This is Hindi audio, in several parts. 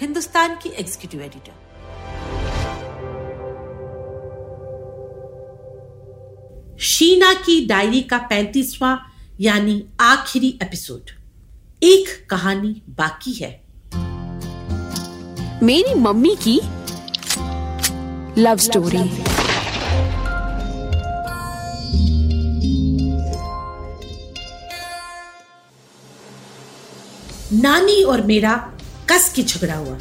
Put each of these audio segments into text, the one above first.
हिंदुस्तान की एग्जीक्यूटिव एडिटर शीना की डायरी का पैंतीसवां यानी आखिरी एपिसोड एक कहानी बाकी है। मेरी मम्मी की लव स्टोरी नानी और मेरा कस के झगड़ा हुआ।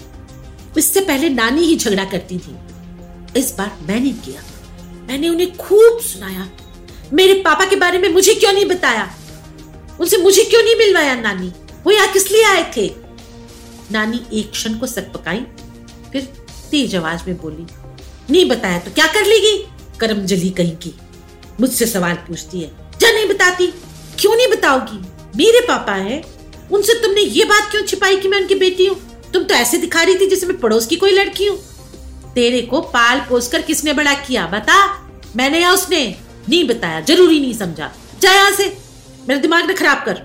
इससे पहले नानी ही झगड़ा करती थी। इस बार मैंने किया। मैंने उन्हें खूब सुनाया। मेरे पापा के बारे में मुझे क्यों नहीं बताया? उनसे मुझे क्यों नहीं मिलवाया नानी? वो यहाँ किस लिए आए थे? नानी एक क्षण को सक पकाई, फिर तेज आवाज़ में बोली, नहीं बताया तो क्या कर लेगी? करम जली कहीं की। मुझसे सवाल पूछती है। क्या नहीं बताती। क्यों नहीं बताओगी? मेरे पापा है। उनसे तुमने ये बात क्यों छिपाई कि मैं उनकी बेटी हूँ? तुम तो ऐसे दिखा रही थी जैसे मैं पड़ोस की कोई लड़की हूँ। तेरे को पाल पोस कर किसने बड़ा किया, बता? मैंने या उसने? नहीं बताया, ज़रूरी नहीं समझा। जा यहाँ से, मेरा दिमाग न खराब कर।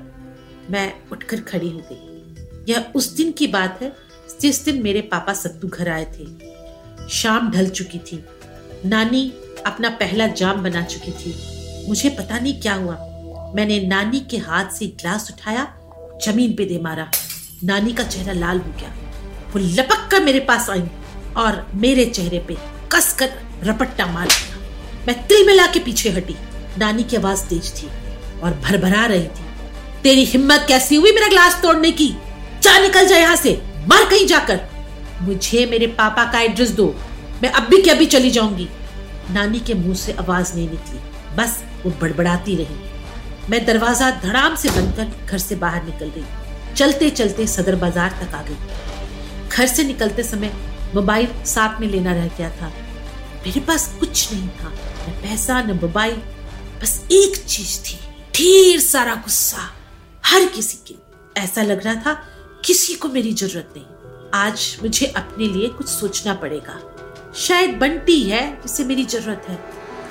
मैं उठकर खड़ी हो गई। यह उस दिन की बात है जिस दिन मेरे पापा सत्तू घर आए थे। शाम ढल चुकी थी। नानी अपना पहला जाम बना चुकी थी। मुझे पता नहीं क्या हुआ। मैंने नानी के हाथ से ग्लास उठाया ज़मीन पे दे मारा। नानी का चेहरा लाल हो गया। वो लपक कर मेरे पास आई और मेरे चेहरे पे कस कर रपट्टा मार दिया। मैं तिल मिला के पीछे हटी। नानी की आवाज़ तेज थी और भरभरा रही थी। तेरी हिम्मत कैसी हुई मेरा ग्लास तोड़ने की? जा निकल जाए यहाँ से। मर कहीं जाकर। मुझे मेरे पापा का एड्रेस दो। मैं अब भी क्या भी चली जाऊँगी। नानी के मुँह से आवाज़ नहीं निकली। बस वो बड़बड़ाती रही। मैं दरवाज़ा धड़ाम से बंद कर घर से बाहर निकल गई। चलते चलते सदर बाज़ार तक आ गई। घर से निकलते समय मोबाइल साथ में लेना रह गया था। मेरे पास कुछ नहीं था, न पैसा, न मोबाइल, बस एक चीज़ थी। ढेर सारा गुस्सा, हर किसी के। ऐसा लग रहा था किसी को मेरी ज़रूरत नहीं। आज मुझे अपने लिए कुछ सोचना पड़ेगा। शायद बंटी है जिसे मेरी ज़रूरत है,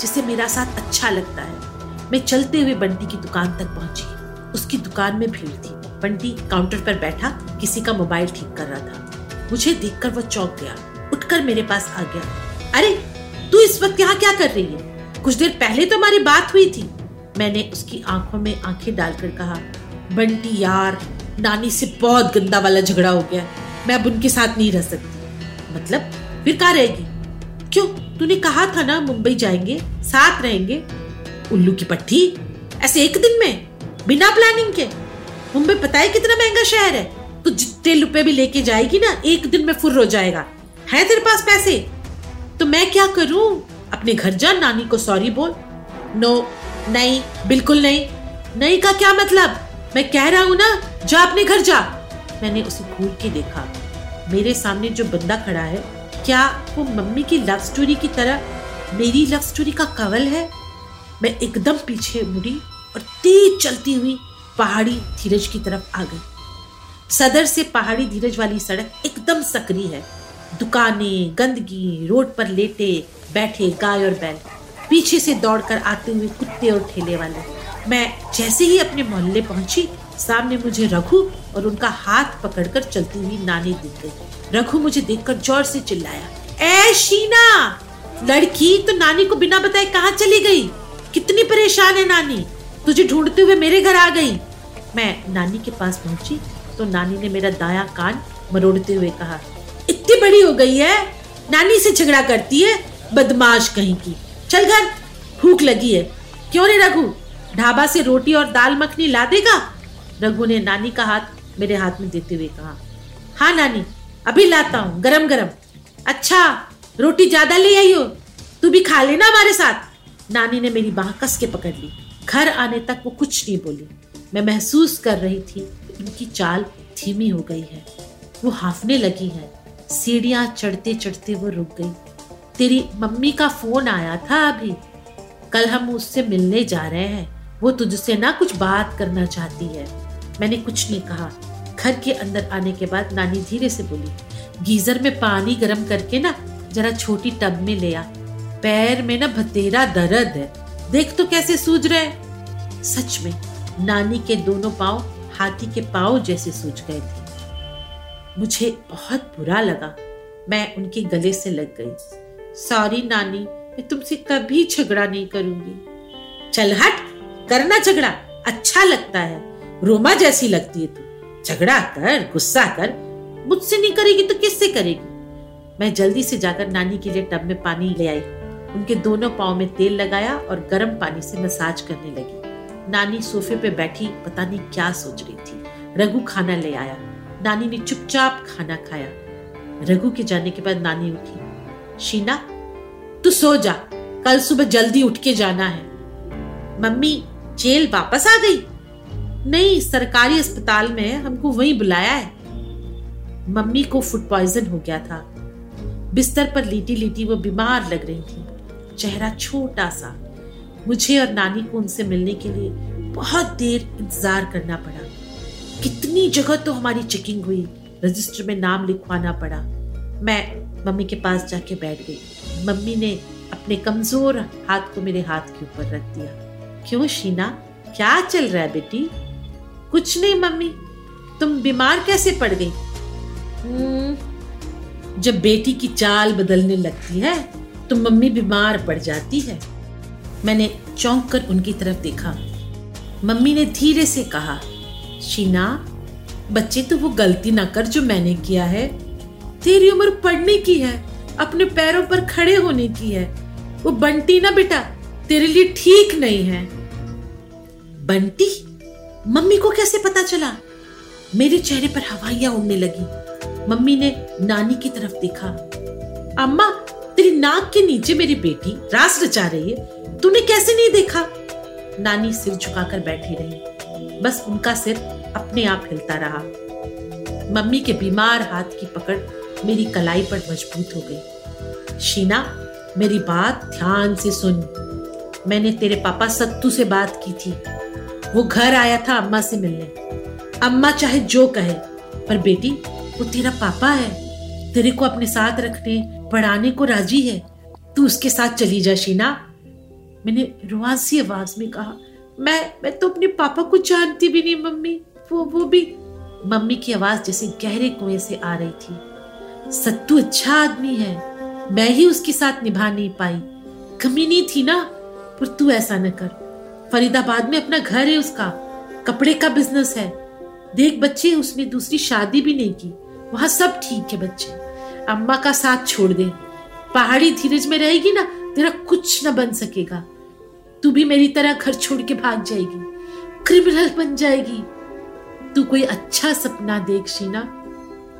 जिसे मेरा साथ अच्छा लगता है। मैं चलते हुए बंटी की दुकान तक पहुँची। उसकी दुकान में भीड़ थी। बंटी काउंटर पर बैठा, किसी का मोबाइल ठीक कर रहा था। मुझे देखकर वह चौंक गया। उठकर मेरे पास आ गया। अरे, तू इस वक्त यहाँ क्या कर रही है? कुछ देर पहले तो हमारी बात हुई थी। मैंने उसकी आँखों में आँखें डालकर कहा, बंटी यार, नानी से बहुत गंदा वाला झगड़ा हो गया। मैं अब उनके साथ नहीं रह सकती। मतलब फिर कहा रहेगी? क्यों? तूने कहा था ना, मुंबई जाएँगे, साथ रहेंगे। उल्लू की पट्टी? ऐसे एक दिन में? बिना प्लानिंग के? मुंबई पता है कितना महँगा शहर है? तो जितने रुपए भी लेके जाएगी ना, एक दिन में फुर हो जाएगा। है तेरे पास पैसे? तो मैं क्या करूँ? अपने घर जा, नानी को सॉरी बोल। नो नहीं, बिल्कुल नहीं। नहीं का क्या मतलब? मैं कह रहा हूँ ना, जा अपने घर जा। मैंने उसे घूर के देखा। मेरे सामने जो बंदा खड़ा है, क्या वो मम्मी की लव स्टोरी की तरह मेरी लव स्टोरी का कवल है? मैं एकदम पीछे मुड़ी और तेज चलती हुई पहाड़ी धीरज की तरफ़ आ गई। सदर से पहाड़ी धीरज वाली सड़क एकदम सक्रिय है। दुकानें, गंदगी, रोड पर लेटे बैठे गाय और बैल, पीछे से दौड़कर आते हुए कुत्ते और ठेले वाले। मैं जैसे ही अपने मोहल्ले पहुँची, सामने मुझे रघु और उनका हाथ पकड़कर चलती हुई नानी दिख गई। रघु मुझे देखकर ज़ोर से चिल्लाया ए शीना! लड़की तो नानी को बिना बताए कहाँ चली गई? कितनी परेशान है नानी। तुझे ढूंढते हुए मेरे घर आ गई। मैं नानी के पास पहुँची तो नानी ने मेरा दाया कान मरोड़ते हुए कहा, इतनी बड़ी हो गई है। नानी से झगड़ा करती है, बदमाश कहीं की। चल घर, भूख लगी है। क्यों नहीं रघु? ढाबा से रोटी और दाल मखनी ला देगा? रघु ने नानी का हाथ मेरे हाथ में देते हुए कहा हाँ नानी, अभी लाता हूँ गरम गरम अच्छा रोटी ज़्यादा ले आई हो, तू भी खा लेना हमारे साथ। नानी ने मेरी बाह कस के पकड़ ली। घर आने तक वो कुछ नहीं बोली। मैं महसूस कर रही थी उनकी चाल धीमी हो गई है। वो हाफने लगी है। सीढ़ियाँ चढ़ते चढ़ते वो रुक गई। तेरी मम्मी का फ़ोन आया था अभी। कल हम उससे मिलने जा रहे हैं। वो तुझसे ना कुछ बात करना चाहती है। मैंने कुछ नहीं कहा। घर के अंदर आने के बाद नानी धीरे से बोली, गीजर में पानी गर्म करके ना जरा छोटी टब में ले आ। पैर में ना भतेरा दर्द है। देख तो कैसे सूज रहे सच में, नानी के दोनों पाँव हाथी के पाँव जैसे सूज गए थे। मुझे बहुत बुरा लगा। मैं उनके गले से लग गई। सॉरी नानी, मैं तुमसे कभी झगड़ा नहीं करूँगी। चल हट, करना झगड़ा। अच्छा लगता है। रोमा जैसी लगती है तू। झगड़ा कर, गुस्सा कर। मुझसे नहीं करेगी तो किससे करेगी? मैं जल्दी से जाकर नानी के लिए टब में पानी ले आई। उनके दोनों पाँव में तेल लगाया और गर्म पानी से मसाज करने लगी। नानी सोफे पे बैठी पता नहीं क्या सोच रही थी। रघु खाना ले आया। नानी ने चुपचाप खाना खाया। रघु के जाने के बाद नानी उठी। शीना, तू सो जा। कल सुबह जल्दी उठ के जाना है। मम्मी, जेल वापस आ गई? नहीं, सरकारी अस्पताल में हमको वहीं बुलाया है। मम्मी को फ़ूड पॉइजन हो गया था। बिस्तर पर लेटी लेटी वो बीमार लग रही थी। चेहरा छोटा सा। मुझे और नानी को उनसे मिलने के लिए बहुत देर इंतज़ार करना पड़ा। कितनी जगह तो हमारी चेकिंग हुई रजिस्टर में नाम लिखवाना पड़ा। मैं मम्मी के पास जाके बैठ गई। मम्मी ने अपने कमज़ोर हाथ को मेरे हाथ के ऊपर रख दिया। क्यों शीना? क्या चल रहा है बेटी? कुछ नहीं मम्मी। तुम बीमार कैसे पड़ गई? हम्म, जब बेटी की चाल बदलने लगती है तो मम्मी बीमार पड़ जाती है। मैंने चौंक कर उनकी तरफ़ देखा। मम्मी ने धीरे से कहा, शीना, बच्चे तो वो गलती ना कर जो मैंने किया है। तेरी उम्र पढ़ने की है, अपने पैरों पर खड़े होने की है। वो बंटी ना बेटा, तेरे लिए ठीक नहीं है। बंटी? मम्मी को कैसे पता चला? मेरे चेहरे पर हवाइयाँ उड़ने लगी। मम्मी ने नानी की तरफ़ देखा। अम्मा तेरी नाक के नीचे मेरी बेटी रास रचा रही है तूने कैसे नहीं देखा? नानी सिर झुकाकर बैठी रही। बस उनका सिर अपने आप हिलता रहा। मम्मी के बीमार हाथ की पकड़ मेरी कलाई पर मज़बूत हो गई। शीना, मेरी बात ध्यान से सुन। मैंने तेरे पापा सत्तू से बात की थी। वो घर आया था अम्मा से मिलने। अम्मा चाहे जो कहे, पर बेटी, वो तेरा पापा है। तेरे को अपने साथ रखने पढ़ाने को राज़ी है, तू उसके साथ चली जा, शीना। मैंने रुआसी आवाज़ में कहा, मैं मैं तो अपने पापा को जानती भी नहीं, मम्मी। वो वो भी मम्मी की आवाज़ जैसे गहरे कुएँ से आ रही थी। सत्तू अच्छा आदमी है। मैं ही उसके साथ निभा नहीं पाई। कमी नहीं थी ना? पर तू ऐसा न कर। फरीदाबाद में अपना घर है उसका। कपड़े का बिज़नेस है। देख, बच्चे, उसने दूसरी शादी भी नहीं की। वहाँ सब ठीक है, बच्चे। अम्मा का साथ छोड़ दे। पहाड़ी धीरज में रहेगी ना, तेरा कुछ न बन सकेगा। तू भी मेरी तरह घर छोड़ के भाग जाएगी क्रिमिनल बन जाएगी। तू कोई अच्छा सपना देख शीना,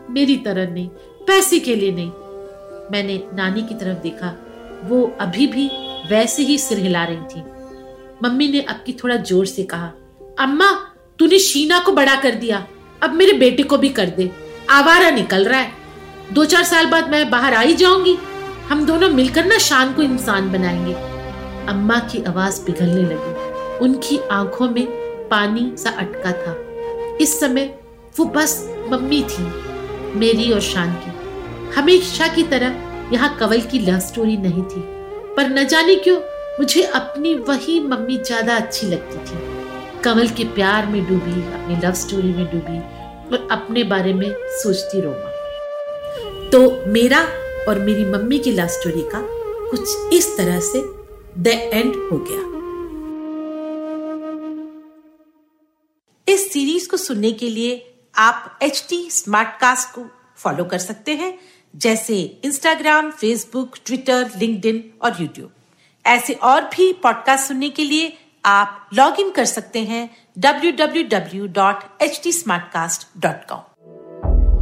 मेरी तरह नहीं, पैसे के लिए नहीं। मैंने नानी की तरफ़ देखा, वो अभी भी वैसे ही सिर हिला रही थी। मम्मी ने अब की थोड़ा ज़ोर से कहा, अम्मा, तूने शीना को बड़ा कर दिया, अब मेरे बेटे को भी कर दे। आवारा निकल रहा है। दो चार साल बाद मैं बाहर आई जाऊँगी। हम दोनों मिलकर ना शान को इंसान बनाएँगे। अम्मा की आवाज़ पिघलने लगी। उनकी आँखों में पानी सा अटका था। इस समय वो बस मम्मी थी, मेरी और शान की। हमेशा की तरह यहाँ कवल की लव स्टोरी नहीं थी। पर न जाने क्यों, मुझे अपनी वही मम्मी ज़्यादा अच्छी लगती थी। कवल के प्यार में डूबी, अपनी लव स्टोरी में डूबी और अपने बारे में सोचती रोमा तो मेरा और मेरी मम्मी की लव स्टोरी का कुछ इस तरह से द एंड हो गया। इस सीरीज़ को सुनने के लिए आप एच टी स्मार्ट कास्ट को फॉलो कर सकते हैं, जैसे इंस्टाग्राम फेसबुक ट्विटर लिंक्डइन और यूट्यूब ऐसे और भी पॉडकास्ट सुनने के लिए आप लॉग इन कर सकते हैं www.htsmartcast.com